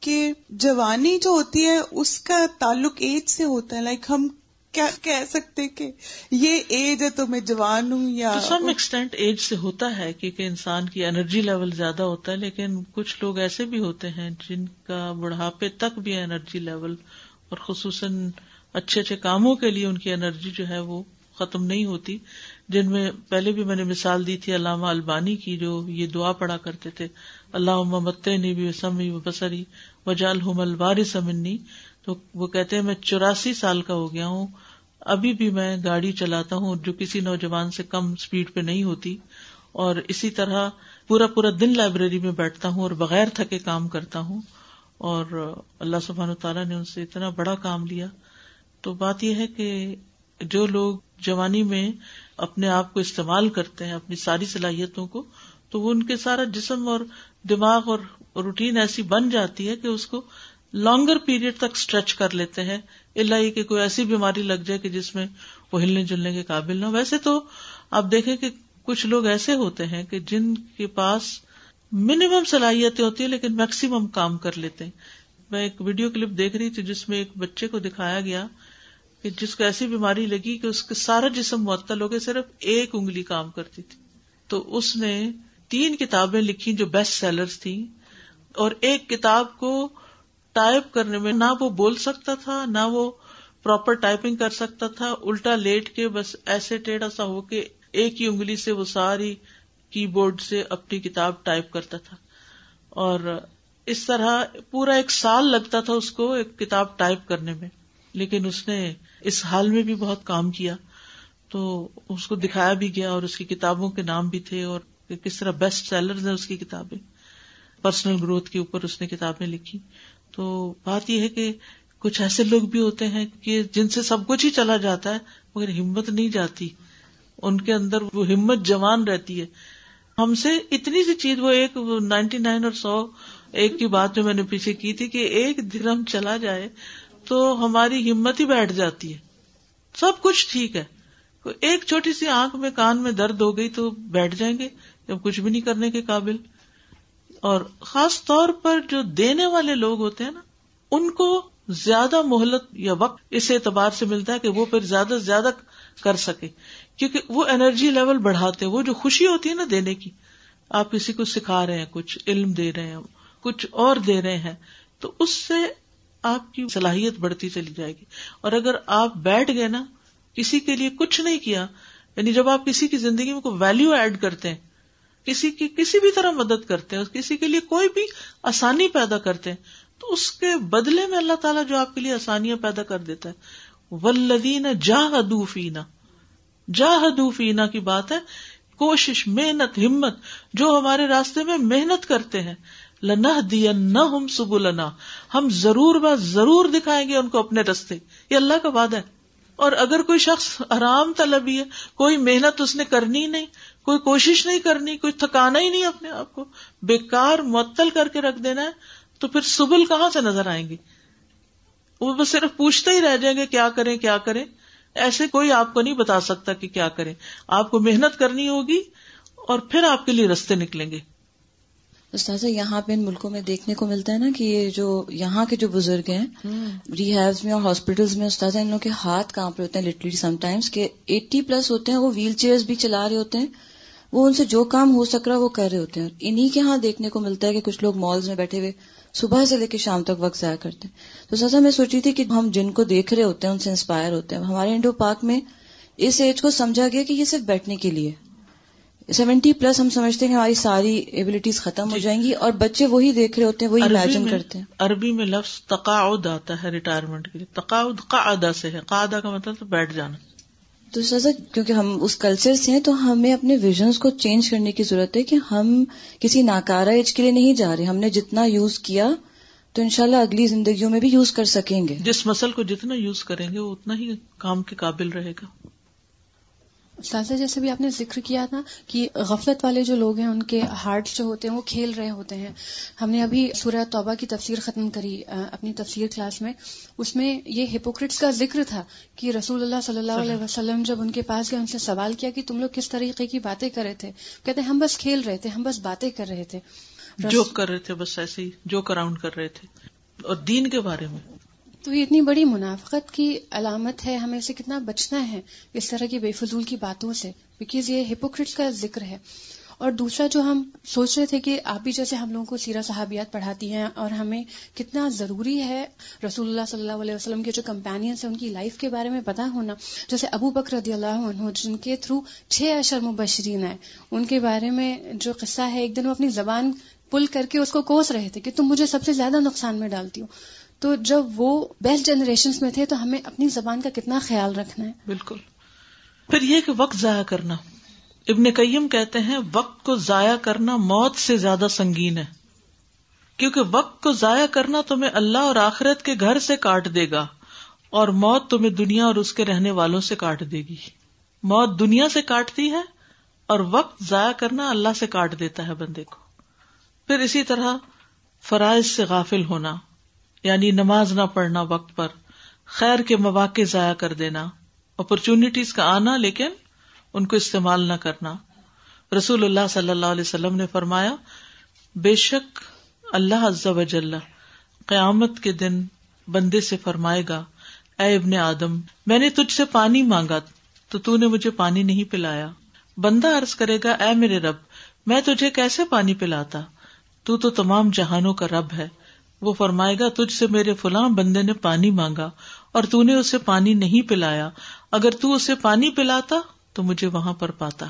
کہ جوانی جو ہوتی ہے اس کا تعلق ایج سے ہوتا ہے۔ لائک ہم کیا کہہ سکتے کہ یہ ایج ہے تو میں جوان ہوں یا سم ایکسٹینٹ ایج سے ہوتا ہے کیونکہ انسان کی انرجی لیول زیادہ ہوتا ہے لیکن کچھ لوگ ایسے بھی ہوتے ہیں جن کا بڑھاپے تک بھی انرجی لیول اور خصوصاً اچھے اچھے کاموں کے لیے ان کی انرجی جو ہے وہ ختم نہیں ہوتی۔ جن میں پہلے بھی میں نے مثال دی تھی علامہ البانی کی جو یہ دعا پڑا کرتے تھے اللہ محمد بھی سمی و بسری وجال الوار سمنی تو وہ کہتے ہیں میں چوراسی سال کا ہو گیا ہوں ابھی بھی میں گاڑی چلاتا ہوں جو کسی نوجوان سے کم اسپیڈ پہ نہیں ہوتی اور اسی طرح پورا پورا دن لائبریری میں بیٹھتا ہوں اور بغیر تھکے کام کرتا ہوں اور اللہ سبحان تعالیٰ نے ان سے اتنا بڑا کام لیا۔ تو بات یہ ہے کہ جو لوگ جوانی میں اپنے آپ کو استعمال کرتے ہیں، اپنی ساری صلاحیتوں کو، تو وہ ان کے سارا جسم اور دماغ اور روٹین ایسی بن جاتی ہے کہ اس کو لانگر پیریڈ تک اسٹریچ کر لیتے ہیں۔ اللہ یہ کہ کوئی ایسی بیماری لگ جائے کہ جس میں وہ ہلنے جلنے کے قابل نہ ویسے تو آپ دیکھیں کہ کچھ لوگ ایسے ہوتے ہیں کہ جن کے پاس منیمم صلاحیتیں ہوتی ہیں لیکن میکسیمم کام کر لیتے ہیں۔ میں ایک ویڈیو کلپ دیکھ رہی تھی جس میں ایک بچے کو دکھایا گیا کہ جس کو ایسی بیماری لگی کہ اس کا سارا جسم معطل ہو گیا صرف ایک انگلی کام کرتی تھی۔ تو اس نے تین کتابیں لکھی جو بیسٹ سیلر تھی اور ایک کتاب کو ٹائپ کرنے میں نہ وہ بول سکتا تھا، نہ وہ پراپر ٹائپنگ کر سکتا تھا۔ الٹا لیٹ کے بس ایسے ٹیڑھا سا ہو کے ایک ہی انگلی سے وہ ساری کی بورڈ سے اپنی کتاب ٹائپ کرتا تھا۔ اور اس طرح پورا ایک سال لگتا تھا اس کو ایک کتاب ٹائپ کرنے میں۔ لیکن اس نے اس حال میں بھی بہت کام کیا۔ تو اس کو دکھایا بھی گیا اور اس کی کتابوں کے نام بھی تھے اور کس طرح بیسٹ سیلر اس کی کتابیں۔ پرسنل گروتھ کے اوپر اس نے کتابیں لکھی۔ تو بات یہ ہے کہ کچھ ایسے لوگ بھی ہوتے ہیں کہ جن سے سب کچھ ہی چلا جاتا ہے، مگر ہمت نہیں جاتی۔ ان کے اندر وہ ہمت جوان رہتی ہے۔ ہم سے اتنی سی چیز، وہ ایک نائنٹی نائن اور سو ایک کی بات جو میں نے پیچھے کی تھی کہ ایک دھرم چلا جائے تو ہماری ہمت ہی بیٹھ جاتی ہے۔ سب کچھ ٹھیک ہے۔ ایک چھوٹی سی آنکھ میں کان میں درد ہو گئی تو بیٹھ جائیں گے، جب کچھ بھی نہیں کرنے کے قابل۔ اور خاص طور پر جو دینے والے لوگ ہوتے ہیں نا، ان کو زیادہ مہلت یا وقت اس اعتبار سے ملتا ہے کہ وہ پھر زیادہ سے زیادہ کر سکے۔ کیونکہ وہ انرجی لیول بڑھاتے وہ جو خوشی ہوتی ہے نا دینے کی، آپ کسی کو سکھا رہے ہیں، کچھ علم دے رہے ہیں، کچھ اور دے رہے ہیں، تو اس سے آپ کی صلاحیت بڑھتی چلی جائے گی۔ اور اگر آپ بیٹھ گئے نا، کسی کے لیے کچھ نہیں کیا یعنی جب آپ کسی کی زندگی میں کوئی ویلو ایڈ کرتے ہیں کسی کی کسی بھی طرح مدد کرتے ہیں، کسی کے لیے کوئی بھی آسانی پیدا کرتے ہیں، تو اس کے بدلے میں اللہ تعالیٰ جو آپ کے لیے آسانیاں پیدا کر دیتا ہے۔ ولدین جاہ فینا جاہ فینا کی بات ہے، کوشش، محنت، ہمت جو ہمارے راستے میں محنت کرتے ہیں۔ لنہ دیا نہ ہم سب ہم ضرور بات ضرور دکھائیں گے ان کو اپنے رستے۔ یہ اللہ کا وعدہ ہے۔ اور اگر کوئی شخص آرام طلبی ہے، کوئی محنت اس نے کرنی نہیں کوئی کوشش نہیں کرنی کوئی تھکانا ہی نہیں اپنے آپ کو۔ بےکار معطل کر کے رکھ دینا ہے تو پھر سبل کہاں سے نظر آئیں گی؟ وہ بس صرف پوچھتے ہی رہ جائیں گے کیا کریں کیا کریں۔ ایسے کوئی آپ کو نہیں بتا سکتا کہ کیا کریں۔ آپ کو محنت کرنی ہوگی اور پھر آپ کے لیے رستے نکلیں گے۔ استاذہ یہاں پہ ان ملکوں میں دیکھنے کو ملتا ہے نا کہ یہ جو یہاں کے جو بزرگ ہیں ریہیبز میں اور ہاسپٹلس میں استاذہ ان لوگوں کے ہاتھ کہاں پہ ہوتے ہیں؟ لٹرلی سم ٹائمس کہ ایٹی پلس ہوتے ہیں وہ ویل چیئر بھی چلا رہے ہوتے ہیں۔ وہ ان سے جو کام ہو سک رہا وہ کر رہے ہوتے ہیں انہیں کے ہاں دیکھنے کو ملتا ہے کہ کچھ لوگ مالز میں بیٹھے ہوئے صبح سے لے کے شام تک وقت ضائع کرتے ہیں۔ تو سزا میں سوچی تھی کہ ہم جن کو دیکھ رہے ہوتے ہیں ان سے انسپائر ہوتے ہیں۔ ہمارے انڈو پارک میں اس ایج کو سمجھا گیا کہ یہ صرف بیٹھنے کے لیے سیونٹی پلس ہم سمجھتے ہیں کہ ہماری ساری ایبلٹیز ختم ہو جائیں گی اور بچے وہی دیکھ رہے ہوتے ہیں وہی امیجن کرتے ہیں۔ عربی میں لفظ تقاعد آتا ہے ریٹائرمنٹ کے لیے۔ تقاعد قاعدہ سے ہے۔ قاعدہ کا مطلب تو بیٹھ جانا۔ تو سر، کیونکہ ہم اس کلچر سے ہیں، تو ہمیں اپنے ویژنس کو چینج کرنے کی ضرورت ہے کہ ہم کسی ناکارہ ایج کے لیے نہیں جا رہے۔ ہم نے جتنا یوز کیا، تو انشاءاللہ اگلی زندگیوں میں بھی یوز کر سکیں گے۔ جس مسل کو جتنا یوز کریں گے، وہ اتنا ہی کام کے قابل رہے گا۔ سازا جیسے بھی آپ نے ذکر کیا تھا کہ غفلت والے جو لوگ ہیں ان کے ہارٹ جو ہوتے ہیں وہ کھیل رہے ہوتے ہیں۔ ہم نے ابھی سورہ توبہ کی تفسیر ختم کری اپنی تفسیر کلاس میں۔ اس میں یہ ہپوکرٹس کا ذکر تھا کہ رسول اللہ صلی اللہ علیہ وسلم جب ان کے پاس گئے ان سے سوال کیا کہ تم لوگ کس طریقے کی باتیں کر رہے تھے؟ کہتے ہم بس کھیل رہے تھے ہم بس باتیں کر رہے تھے۔ جو کر رہے تھے بس ایسے ہی جو کراؤنڈ کر رہے تھے۔ اور دین کے بارے میں۔ تو یہ اتنی بڑی منافقت کی علامت ہے، ہمیں اسے کتنا بچنا ہے، اس طرح کی بے فضول کی باتوں سے بیکاز یہ ہپوکرٹس کا ذکر ہے۔ اور دوسرا جو ہم سوچ رہے تھے کہ آپ بھی جیسے ہم لوگوں کو سیرا صحابیات پڑھاتی ہیں اور ہمیں کتنا ضروری ہے رسول اللہ صلی اللہ علیہ وسلم کے جو کمپینینس ہیں، ان کی لائف کے بارے میں پتا ہونا۔ جیسے ابو بکر رضی اللہ عنہ، جن کے تھرو چھ اشر مبشرین ہیں، ان کے بارے میں جو قصہ ہے، ایک دن وہ اپنی زبان پل کر کے اس کو کوس رہے تھے کہ تم مجھے سب سے زیادہ نقصان میں ڈالتی ہو۔ تو جب وہ بیسٹ جنریشن میں تھے تو ہمیں اپنی زبان کا کتنا خیال رکھنا ہے۔ بالکل۔ پھر یہ کہ وقت ضائع کرنا۔ ابن قیم کہتے ہیں، وقت کو ضائع کرنا موت سے زیادہ سنگین ہے۔ کیونکہ وقت کو ضائع کرنا تمہیں اللہ اور آخرت کے گھر سے کاٹ دے گا اور موت تمہیں دنیا اور اس کے رہنے والوں سے کاٹ دے گی۔ موت دنیا سے کاٹتی ہے اور وقت ضائع کرنا اللہ سے کاٹ دیتا ہے بندے کو۔ پھر اسی طرح فرائض سے غافل ہونا۔ یعنی نماز نہ پڑھنا وقت پر، خیر کے مواقع ضائع کر دینا اپرچونٹیز کا آنا لیکن ان کو استعمال نہ کرنا۔ رسول اللہ صلی اللہ علیہ وسلم نے فرمایا، بے شک اللہ عز و جل قیامت کے دن بندے سے فرمائے گا، اے ابن آدم، میں نے تجھ سے پانی مانگا تو تو نے مجھے پانی نہیں پلایا۔ بندہ عرض کرے گا، اے میرے رب، میں تجھے کیسے پانی پلاتا؟ تو تو تمام جہانوں کا رب ہے۔ وہ فرمائے گا، تجھ سے میرے فلاں بندے نے پانی مانگا اور تو نے اسے پانی نہیں پلایا۔ اگر تو اسے پانی پلاتا تو مجھے وہاں پر پاتا۔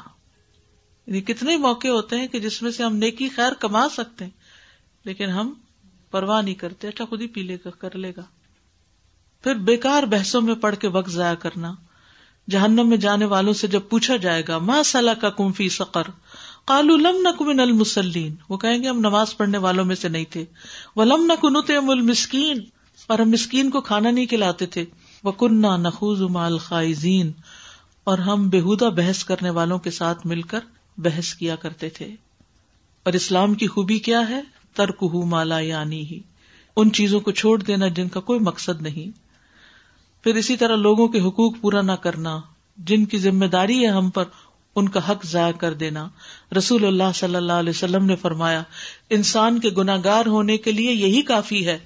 یعنی کتنے موقع ہوتے ہیں کہ جس میں سے ہم نیکی خیر کما سکتے ہیں، لیکن ہم پرواہ نہیں کرتے۔ اچھا خود ہی پی لے گا، کر لے گا۔ پھر بیکار بحثوں میں پڑھ کے وقت ضائع کرنا۔ جہنم میں جانے والوں سے جب پوچھا جائے گا ماں سلا کا کمفی سقر؟ کالو لم نقمن المسلین وہ کہیں گے ہم نماز پڑھنے والوں میں سے نہیں تھے۔ وہ لم نقنت المسکین۔ اور ہم مسکین کو کھانا نہیں کھلاتے تھے۔ وہ کنہ نخوز مال خائزین اور ہم بےحدہ بحث کرنے والوں کے ساتھ مل کر بحث کیا کرتے تھے۔ اور اسلام کی خوبی کیا ہے؟ ترک مالا یعنی ہی ان چیزوں کو چھوڑ دینا جن کا کوئی مقصد نہیں۔ پھر اسی طرح لوگوں کے حقوق پورا نہ کرنا۔ جن کی ذمہ داری ہے ہم پر ان کا حق ضائع کر دینا۔ رسول اللہ صلی اللہ علیہ وسلم نے فرمایا، انسان کے گناگار ہونے کے لیے یہی کافی ہے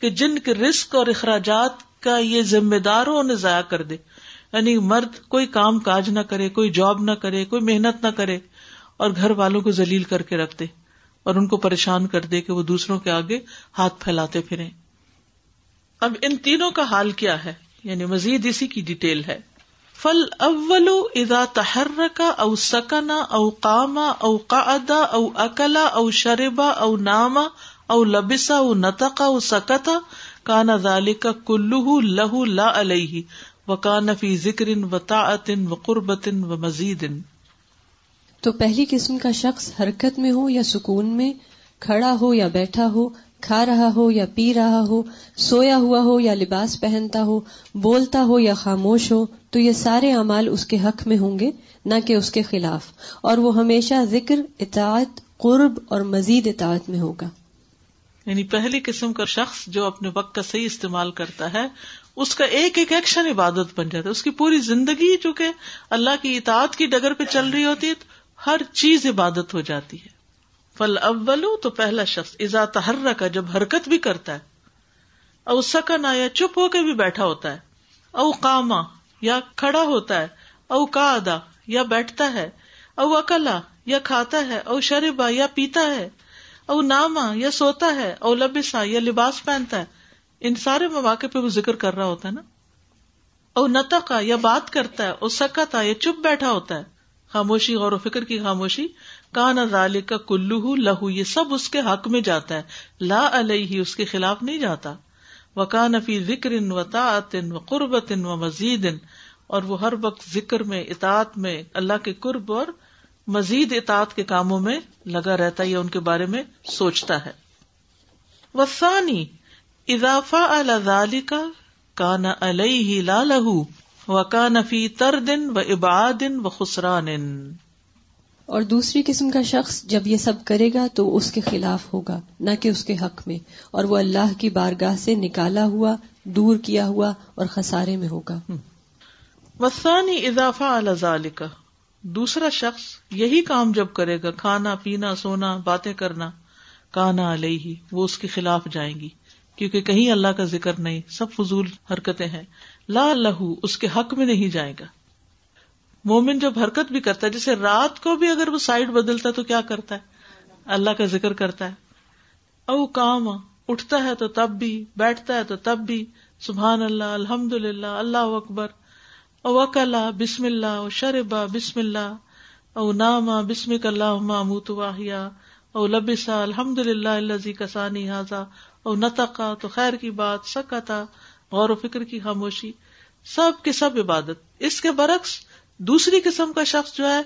کہ جن کے رسک اور اخراجات کا یہ ذمہ دار ہو، انہیں ضائع کر دے۔ یعنی مرد کوئی کام کاج نہ کرے، کوئی جاب نہ کرے، کوئی محنت نہ کرے اور گھر والوں کو ذلیل کر کے رکھ دے اور ان کو پریشان کر دے کہ وہ دوسروں کے آگے ہاتھ پھیلاتے پھرے اب ان تینوں کا حال کیا ہے؟ یعنی مزید اسی کی ڈیٹیل ہے۔ فل اولو ادا تحرک او سکنا او کاما او قادا او اکلا او شربا او ناما او لبسا او نتقا او سکتا کانا ذالک کلو لہو لا علیہ وکان فی ذکر و طاعت و قربت و مزید تو پہلی قسم کا شخص حرکت میں ہو یا سکون میں کھڑا ہو یا بیٹھا ہو کھا رہا ہو یا پی رہا ہو، سویا ہوا ہو یا لباس پہنتا ہو، بولتا ہو یا خاموش ہو، تو یہ سارے اعمال اس کے حق میں ہوں گے، نہ کہ اس کے خلاف۔ اور وہ ہمیشہ ذکر، اطاعت، قرب اور مزید اطاعت میں ہوگا۔ یعنی پہلی قسم کا شخص جو اپنے وقت کا صحیح استعمال کرتا ہے، اس کا ایک ایک ایکشن عبادت بن جاتا ہے۔ اس کی پوری زندگی چونکہ اللہ کی اطاعت کی ڈگر پہ چل رہی ہوتی ہے، تو ہر چیز عبادت ہو جاتی ہے۔ فل اول تو پہلا شخص ازا تحر کا جب حرکت بھی کرتا ہے، او سکن یا چپ ہو کے بھی بیٹھا ہوتا ہے، او کاما یا کھڑا ہوتا ہے، او کا ادا یا بیٹھتا ہے، او اکلا یا کھاتا ہے، او شربا یا پیتا ہے، او ناما یا سوتا ہے، او لبسا یا لباس پہنتا ہے۔ ان سارے مواقع پہ وہ ذکر کر رہا ہوتا ہے نا۔ او نتقا یا بات کرتا ہے، او سکتا یا چپ بیٹھا ہوتا ہے۔ خاموشی، غور و فکر کی خاموشی کان ذالک کا کلو لہو، یہ سب اس کے حق میں جاتا ہے۔ لا علیہ، اس کے خلاف نہیں جاتا۔ وہ کان فی ذکر و تعطن و قربت و مزید اور وہ ہر وقت ذکر میں، اطاعت میں، اللہ کے قرب اور مزید اطاعت کے کاموں میں لگا رہتا ہے یا ان کے بارے میں سوچتا ہے۔ وسانی اضافہ الزال کا کانا علیہ لا لہو و کا نفی تر دن و ابادن و خسران اور دوسری قسم کا شخص جب یہ سب کرے گا تو اس کے خلاف ہوگا، نہ کہ اس کے حق میں۔ اور وہ اللہ کی بارگاہ سے نکالا ہوا، دور کیا ہوا اور خسارے میں ہوگا۔ وسانی اضافہ الزال کا دوسرا شخص یہی کام جب کرے گا، کھانا، پینا، سونا، باتیں کرنا، کانا علیہ، وہ اس کے خلاف جائیں گی۔ کیونکہ کہیں اللہ کا ذکر نہیں، سب فضول حرکتیں ہیں۔ لا لہو اس کے حق میں نہیں جائے گا۔ مومن جب حرکت بھی کرتا ہے، جیسے رات کو بھی اگر وہ سائڈ بدلتا ہے تو کیا کرتا ہے؟ اللہ کا ذکر کرتا ہے۔ او کام، اٹھتا ہے تو تب بھی، بیٹھتا ہے تو تب بھی۔ سبحان اللہ الحمد للہ اللہ اکبر۔ او اکلا بسم اللہ۔ او شربا بسم اللہ۔ او ناما بسمک اللہ محمود واہیا او لبسا الحمد للہ اللہ کسانی حاضا اور نتقا تو خیر کی بات، سکتا، غور و فکر کی خاموشی۔ سب کے سب عبادت۔ اس کے برعکس دوسری قسم کا شخص جو ہے،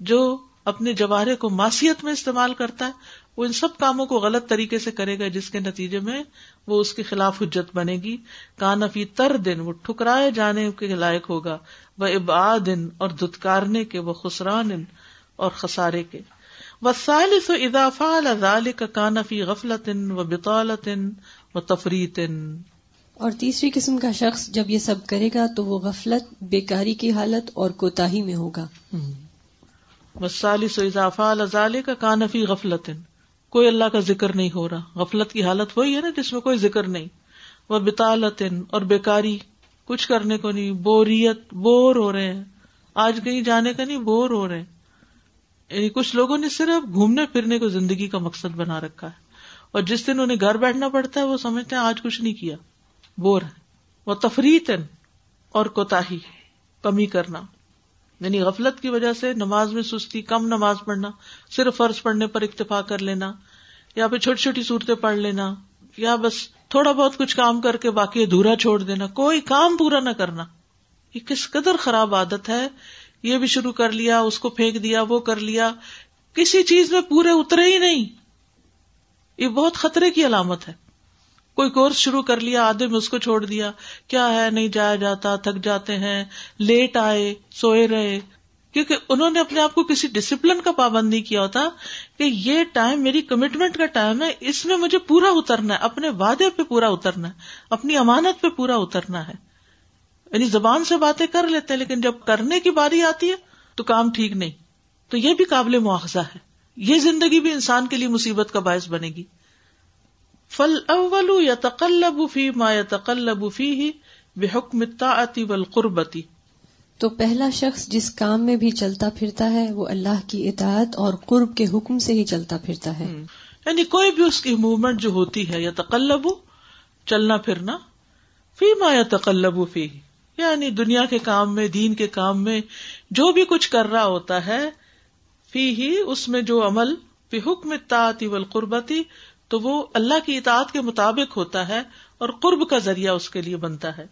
جو اپنے جواہرے کو ماسیت میں استعمال کرتا ہے، وہ ان سب کاموں کو غلط طریقے سے کرے گا، جس کے نتیجے میں وہ اس کے خلاف حجت بنے گی۔ کانفی تر دن وہ ٹھکرائے جانے کے لائق ہوگا۔ وہ ابادن اور دتکارنے کے، وہ خسران اور خسارے کے۔ وسالس و اضافہ ذالک غفلت و بطالت و تفریح اور تیسری قسم کا شخص جب یہ سب کرے گا تو وہ غفلت، بیکاری کی حالت اور کوتاہی میں ہوگا۔ بس اضافہ کا کانفی غفلت کوئی اللہ کا ذکر نہیں ہو رہا۔ غفلت کی حالت وہی ہے نا جس میں کوئی ذکر نہیں۔ وہ بتالت اور بیکاری۔ کچھ کرنے کو نہیں۔ بوریت، بور ہو رہے ہیں۔ آج کہیں جانے کا نہیں، بور ہو رہے ہیں۔ یعنی کچھ لوگوں نے صرف گھومنے پھرنے کو زندگی کا مقصد بنا رکھا ہے۔ اور جس دن انہیں گھر بیٹھنا پڑتا ہے، وہ سمجھتے ہیں آج کچھ نہیں کیا۔ بور ہے وہ تفریح اور کوتا کمی کرنا۔ یعنی غفلت کی وجہ سے نماز میں سستی، کم نماز پڑھنا، صرف فرض پڑھنے پر اکتفا کر لینا، یا پھر چھوٹی چھوٹی صورتیں پڑھ لینا، یا بس تھوڑا بہت کچھ کام کر کے باقی ادھورا چھوڑ دینا، کوئی کام پورا نہ کرنا۔ یہ کس قدر خراب عادت ہے؟ یہ بھی شروع کر لیا، اس کو پھینک دیا، وہ کر لیا۔ کسی چیز میں پورے اترے ہی نہیں۔ یہ بہت خطرے کی علامت ہے۔ کوئی کورس شروع کر لیا، آدھے میں اس کو چھوڑ دیا۔ کیا ہے؟ نہیں جایا جاتا، تھک جاتے ہیں، لیٹ آئے، سوئے رہے۔ کیونکہ انہوں نے اپنے آپ کو کسی ڈسپلن کا پابند نہیں کیا ہوتا کہ یہ ٹائم میری کمٹمنٹ کا ٹائم ہے، اس میں مجھے پورا اترنا ہے، اپنے وعدے پہ پورا اترنا ہے، اپنی امانت پہ پورا اترنا ہے۔ یعنی زبان سے باتیں کر لیتے ہیں، لیکن جب کرنے کی باری آتی ہے تو کام ٹھیک نہیں۔ تو یہ بھی قابل مواخذہ ہے۔ یہ زندگی بھی انسان کے لیے مصیبت کا باعث بنے گی۔ فل اول یا تقلب فی ما یا تقلب فی ہی بے حکم قربتی تو پہلا شخص جس کام میں بھی چلتا پھرتا ہے وہ اللہ کی اطاعت اور قرب کے حکم سے ہی چلتا پھرتا ہے۔ یعنی کوئی بھی اس کی موومنٹ جو ہوتی ہے یا تقلب چلنا پھرنا فی ما یا تقلب فی یعنی دنیا کے کام میں دین کے کام میں جو بھی کچھ کر رہا ہوتا ہے فی ہی اس میں جو عمل فی حکم تعتی قربتی تو وہ اللہ کی اطاعت کے مطابق ہوتا ہے اور قرب کا ذریعہ اس کے لیے بنتا ہے۔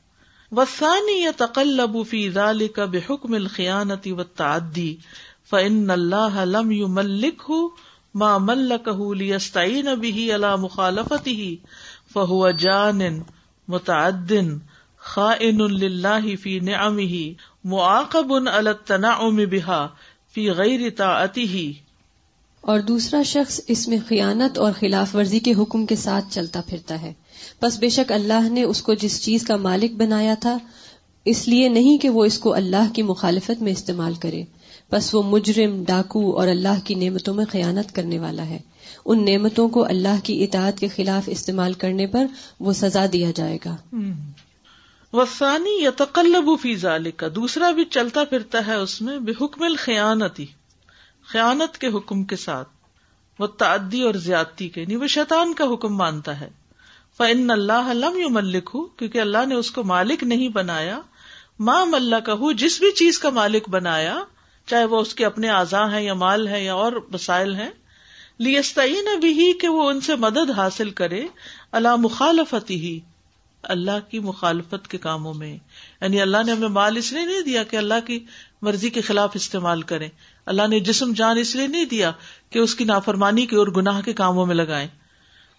وسانی یا تقلب فی ذال کا بے حکم الخیانتی و تعدی فن اللہ لم یو ملک ہُ ماں ملک لیستعین بھی اللہ مخالفت ہی فہو جان متعدن خائن للہ فی نعمہ معاقب علی التنعم بها فی غیر طاعته اور دوسرا شخص اس میں خیانت اور خلاف ورزی کے حکم کے ساتھ چلتا پھرتا ہے۔ بس بے شک اللہ نے اس کو جس چیز کا مالک بنایا تھا، اس لیے نہیں کہ وہ اس کو اللہ کی مخالفت میں استعمال کرے۔ بس وہ مجرم، ڈاکو اور اللہ کی نعمتوں میں خیانت کرنے والا ہے۔ ان نعمتوں کو اللہ کی اطاعت کے خلاف استعمال کرنے پر وہ سزا دیا جائے گا۔ وفانی یا تقلب فی کا دوسرا بھی چلتا پھرتا ہے اس میں بے حکم الخیانتی۔ خیانت کے حکم کے ساتھ، وہ تعدی اور زیادتی کے نہیں وہ شیطان کا حکم مانتا ہے۔ فن اللہ علم یو ملک ہوں کیونکہ اللہ نے اس کو مالک نہیں بنایا۔ ماں مل کا جس بھی چیز کا مالک بنایا، چاہے وہ اس کے اپنے اعضاء ہیں یا مال ہے یا اور وسائل ہیں۔ لیستعین بھی کہ وہ ان سے مدد حاصل کرے۔ اللہ مخالفت ہی اللہ کی مخالفت کے کاموں میں۔ یعنی اللہ نے ہمیں مال اس لیے نہیں دیا کہ اللہ کی مرضی کے خلاف استعمال کرے اللہ نے جسم جان اس لیے نہیں دیا کہ اس کی نافرمانی کے اور گناہ کے کاموں میں لگائے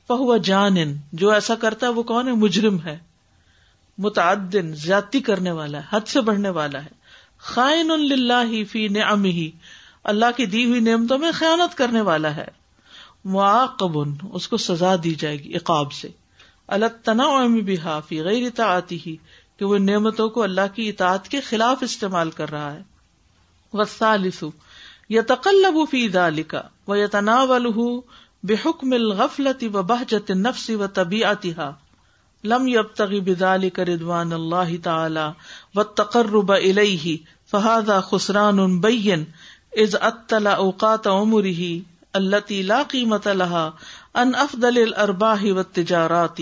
فہو جان جو ایسا کرتا ہے وہ کون ہے؟ مجرم ہے۔ متعدن، زیادتی کرنے والا ہے، حد سے بڑھنے والا ہے۔ خائن اللہ فی نعم ہی اللہ کی دی ہوئی نعمتوں میں خیانت کرنے والا ہے۔ معاقب اس کو سزا دی جائے گی اقاب سے۔ اللہ تنا بھی فی غیر اطاعتی ہی کہ وہ نعمتوں کو اللہ کی اطاعت کے خلاف استعمال کر رہا ہے۔ وسالسو یتقلب فی ذلك ويتناوله بحکم الغفلت و بہجت نفس و طبیعتها لم يبتغي بذلك رضوان الله تعالی والتقرب الیہ فهذا خسران بین اذ اطلع اوقات عمره التي لا قیمت لها ان افضل الارباح والتجارات.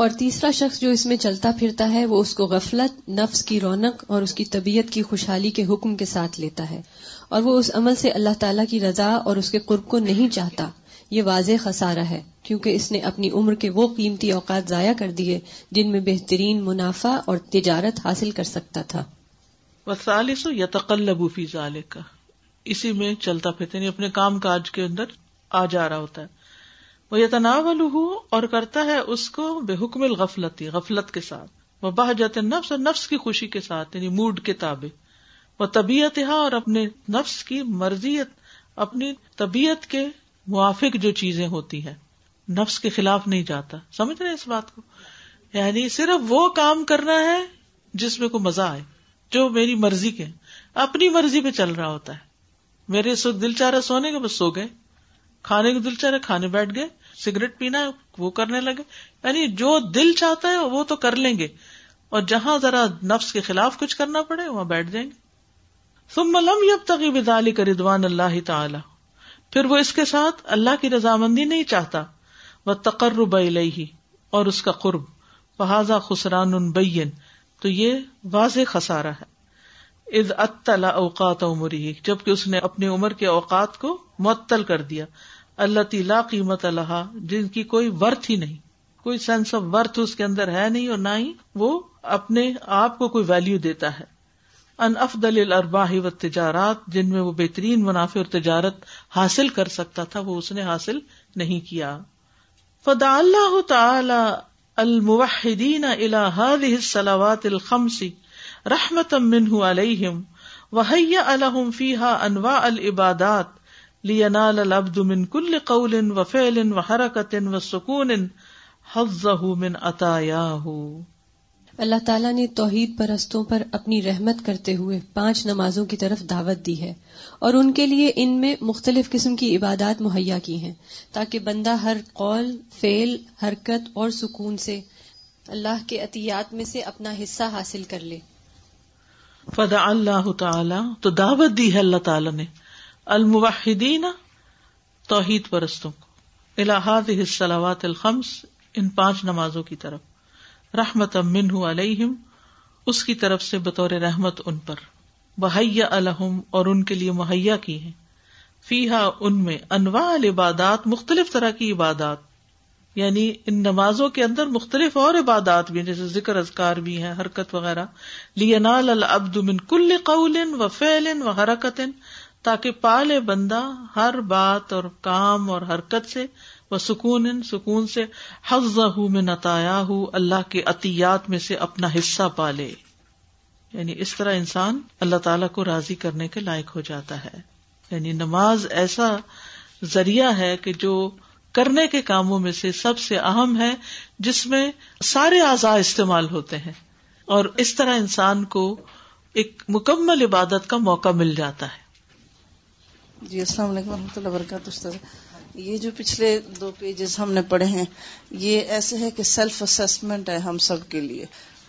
اور تیسرا شخص جو اس میں چلتا پھرتا ہے، وہ اس کو غفلت، نفس کی رونق اور اس کی طبیعت کی خوشحالی کے حکم کے ساتھ لیتا ہے۔ اور وہ اس عمل سے اللہ تعالیٰ کی رضا اور اس کے قرب کو نہیں چاہتا۔ یہ واضح خسارہ ہے، کیونکہ اس نے اپنی عمر کے وہ قیمتی اوقات ضائع کر دیے جن میں بہترین منافع اور تجارت حاصل کر سکتا تھا۔ یا تقلب کا اسی میں چلتا پھرتے یعنی اپنے کام کاج کے اندر آ جا رہا ہوتا ہے۔ وہ یہ اور کرتا ہے اس کو بے حکم الغفلتی غفلت کے ساتھ۔ وہ باہ جاتے نفس اور نفس کی خوشی کے ساتھ یعنی موڈ کے تابے وہ طبیعت اور اپنے نفس کی مرضیت، اپنی طبیعت کے موافق جو چیزیں ہوتی ہیں۔ نفس کے خلاف نہیں جاتا۔ سمجھ رہے اس بات کو؟ یعنی صرف وہ کام کرنا ہے جس میں کوئی مزہ آئے، جو میری مرضی کے۔ اپنی مرضی پہ چل رہا ہوتا ہے۔ میرے سکھ دل چاہ رہا سونے کے بس سو گئے۔ کھانے کو دل چاہ رہا کھانے بیٹھ گئے۔ سگریٹ پینا ہے، وہ کرنے لگے۔ یعنی جو دل چاہتا ہے، وہ تو کر لیں گے۔ اور جہاں ذرا نفس کے خلاف کچھ کرنا پڑے، وہاں بیٹھ جائیں گے۔ ثم لم يبتغي بذلك رضوان اللہ تعالی۔ پھر وہ اس کے ساتھ اللہ کی رضامندی نہیں چاہتا۔ وہ تقرب الیہ اور اس کا قرب۔ فہذا خسران بین تو یہ واضح خسارہ ہے۔ اذ اطلع اوقات عمری جبکہ اس نے اپنی عمر کے اوقات کو معطل کر دیا۔ اللہ تلا قیمت اللہ جن کی کوئی ورتھ ہی نہیں۔ کوئی سینس آف ورتھ اس کے اندر ہے نہیں اور نہ ہی وہ اپنے آپ کو کوئی ویلو دیتا ہے۔ ان افدل الارباح و تجارات جن میں وہ بہترین منافع اور تجارت حاصل کر سکتا تھا، وہ اس نے حاصل نہیں کیا۔ فدا اللہ تعالی الموحدین الى هذه الصلوات الخمس رحمتا منه عليهم وهيأ لهم فيها انواع العبادات۔ لینال العبد من كل قول وفعل وحركة وسکون حظه من عطایاه اللہ تعالیٰ نے توحید پرستوں پر اپنی رحمت کرتے ہوئے پانچ نمازوں کی طرف دعوت دی ہے اور ان کے لیے ان میں مختلف قسم کی عبادات مہیا کی ہیں تاکہ بندہ ہر قول فعل حرکت اور سکون سے اللہ کے عطیات میں سے اپنا حصہ حاصل کر لے۔ فدا اللہ تعالی تو دعوت دی ہے اللہ تعالیٰ نے۔ الموحدین توحید پرستوں کو۔ الحاد الصلاوات الخمس، ان پانچ نمازوں کی طرف۔ رحمت امن علیہم، اس کی طرف سے بطور رحمت ان پر۔ بحیہ الحم اور ان کے لیے مہیا کی ہیں۔ فی ہا ان میں انواع العبادات، مختلف طرح کی عبادات۔ یعنی ان نمازوں کے اندر مختلف اور عبادات بھی جیسے ذکر اذکار بھی ہیں، حرکت وغیرہ۔ لینال العبد من کل قول و فعل و حرکت تاکہ پالے بندہ ہر بات اور کام اور حرکت سے وہ سکون سکون سے حز میں نتایا ہوں اللہ کے عطیات میں سے اپنا حصہ پالے۔ یعنی اس طرح انسان اللہ تعالی کو راضی کرنے کے لائق ہو جاتا ہے۔ یعنی نماز ایسا ذریعہ ہے کہ جو کرنے کے کاموں میں سے سب سے اہم ہے، جس میں سارے اعضاء استعمال ہوتے ہیں۔ اور اس طرح انسان کو ایک مکمل عبادت کا موقع مل جاتا ہے۔ جی السلام علیکم و رحمۃ اللہ وبرکاتہ یہ جو پچھلے دو پیجز ہم نے پڑھے ہیں، یہ ایسے ہے کہ سیلف اسسمنٹ ہے ہم سب کے لیے۔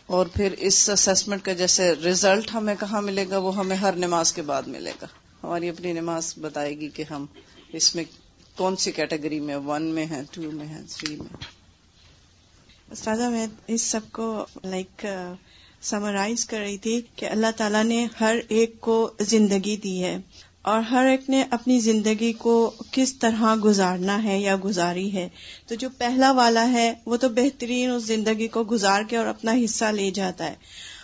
اور پھر اس اسسمنٹ کا جیسے ریزلٹ ہمیں کہاں ملے گا، وہ ہمیں ہر نماز کے بعد ملے گا۔ ہماری اپنی نماز بتائے گی کہ ہم اس میں کون سی کیٹیگری میں ون میں ہے ٹو میں ہے تھری میں استاذہ، میں اس سب کو لائک سمرائز کر رہی تھی کہ اللہ تعالیٰ نے ہر ایک کو زندگی دی ہے۔ اور ہر ایک نے اپنی زندگی کو کس طرح گزارنا ہے یا گزاری ہے۔ تو جو پہلا والا ہے، وہ تو بہترین اس زندگی کو گزار کے اور اپنا حصہ لے جاتا ہے۔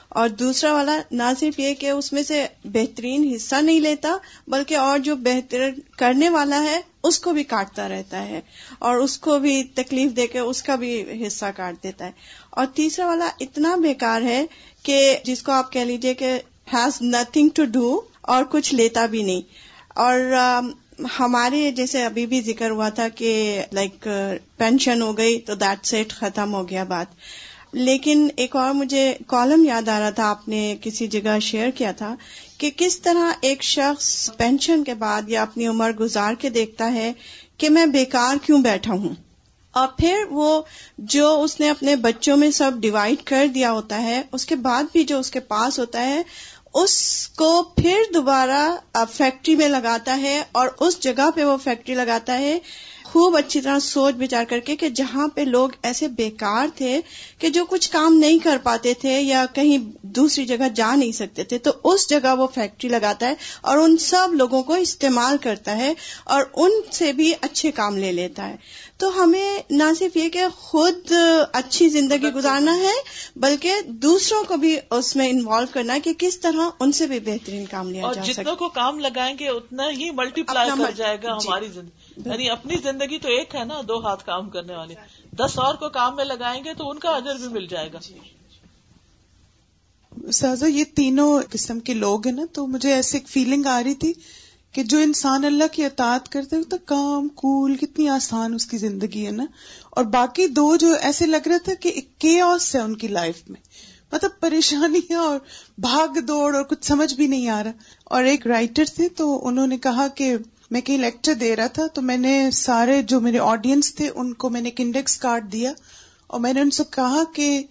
اور دوسرا والا، نہ صرف یہ کہ اس میں سے بہترین حصہ نہیں لیتا، بلکہ اور جو بہتر کرنے والا ہے، اس کو بھی کاٹتا رہتا ہے۔ اور اس کو بھی تکلیف دے کے اس کا بھی حصہ کاٹ دیتا ہے۔ اور تیسرا والا اتنا بیکار ہے کہ جس کو آپ کہہ لیجیے کہ ہیز نتھنگ ٹو ڈو اور کچھ لیتا بھی نہیں۔ اور ہمارے جیسے ابھی بھی ذکر ہوا تھا کہ لائک پینشن ہو گئی تو دیٹ سیٹ ختم ہو گیا بات۔ لیکن ایک اور مجھے کالم یاد آ رہا تھا، آپ نے کسی جگہ شیئر کیا تھا کہ کس طرح ایک شخص پینشن کے بعد یا اپنی عمر گزار کے دیکھتا ہے کہ میں بیکار کیوں بیٹھا ہوں۔ اور پھر وہ جو اس نے اپنے بچوں میں سب ڈیوائڈ کر دیا ہوتا ہے، اس کے بعد بھی جو اس کے پاس ہوتا ہے اس کو پھر دوبارہ فیکٹری میں لگاتا ہے اور اس جگہ پہ وہ فیکٹری لگاتا ہے خوب اچھی طرح سوچ بچار کر کے کہ جہاں پہ لوگ ایسے بیکار تھے کہ جو کچھ کام نہیں کر پاتے تھے یا کہیں دوسری جگہ جا نہیں سکتے تھے تو اس جگہ وہ فیکٹری لگاتا ہے اور ان سب لوگوں کو استعمال کرتا ہے اور ان سے بھی اچھے کام لے لیتا ہے۔ تو ہمیں نہ صرف یہ کہ خود اچھی زندگی گزارنا ہے بلکہ دوسروں کو بھی اس میں انوالو کرنا ہے کہ کس طرح ان سے بھی بہترین کام لیا جا سکے۔ کو کام لگائیں گے اتنا ہی ملٹی پلائی کر جائے گا جی۔ ہماری زندگی۔ یعنی اپنی زندگی تو ایک ہے نا، دو ہاتھ کام کرنے والے دس اور کو کام میں لگائیں گے تو ان کا اجر بھی مل جائے گا۔ سازا یہ تینوں قسم کے لوگ ہیں نا، تو مجھے ایسے ایک فیلنگ آ رہی تھی کہ جو انسان اللہ کی اطاعت کرتے تو کام، کول، کتنی آسان اس کی زندگی ہے نا۔ اور باقی دو جو ایسے لگ رہا تھا کہ ایک کیوس ہے ان کی لائف میں۔ مطلب پریشانیاں اور بھاگ دوڑ اور کچھ سمجھ بھی نہیں آ رہا۔ اور ایک رائٹر تھے تو انہوں نے کہا کہ میں کہیں لیکچر دے رہا تھا تو میں نے سارے جو میرے آڈینس تھے ان کو میں نے ایک انڈیکس کارڈ دیا اور میں نے ان سے کہا کہ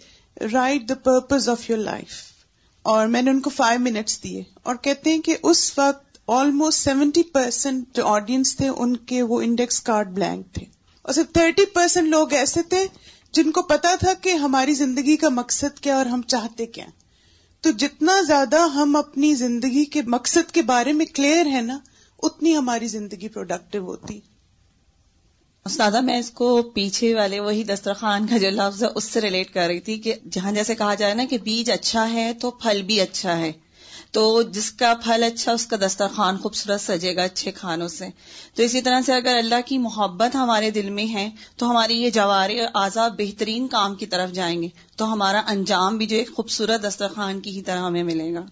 write the purpose of your life اور میں نے ان کو فائیو منٹس دیے اور کہتے ہیں کہ اس وقت آلموسٹ سیونٹی پرسینٹ جو آڈینس تھے ان کے وہ انڈیکس کارڈ بلینک تھے اور صرف تھرٹی پرسینٹ لوگ ایسے تھے جن کو پتا تھا کہ ہماری زندگی کا مقصد کیا اور ہم چاہتے کیا تو جتنا زیادہ ہم اپنی زندگی کے مقصد کے بارے میں کلیئر ہے نا اتنی ہماری زندگی پروڈکٹیو ہوتی۔ استاذہ، میں اس کو پیچھے والے وہی دسترخوان کا جو لفظ ہے، اس سے ریلیٹ کر رہی تھی کہ جہاں جیسے کہا جائے نا کہ بیج اچھا ہے تو پھل بھی اچھا ہے۔ تو جس کا پھل اچھا اس کا دسترخوان خوبصورت سجے گا اچھے کھانوں سے۔ تو اسی طرح سے اگر اللہ کی محبت ہمارے دل میں ہے، تو ہماری یہ جوار اعضا بہترین کام کی طرف جائیں گے۔ تو ہمارا انجام بھی جو ایک خوبصورت دسترخوان کی ہی طرح ہمیں ملے گا۔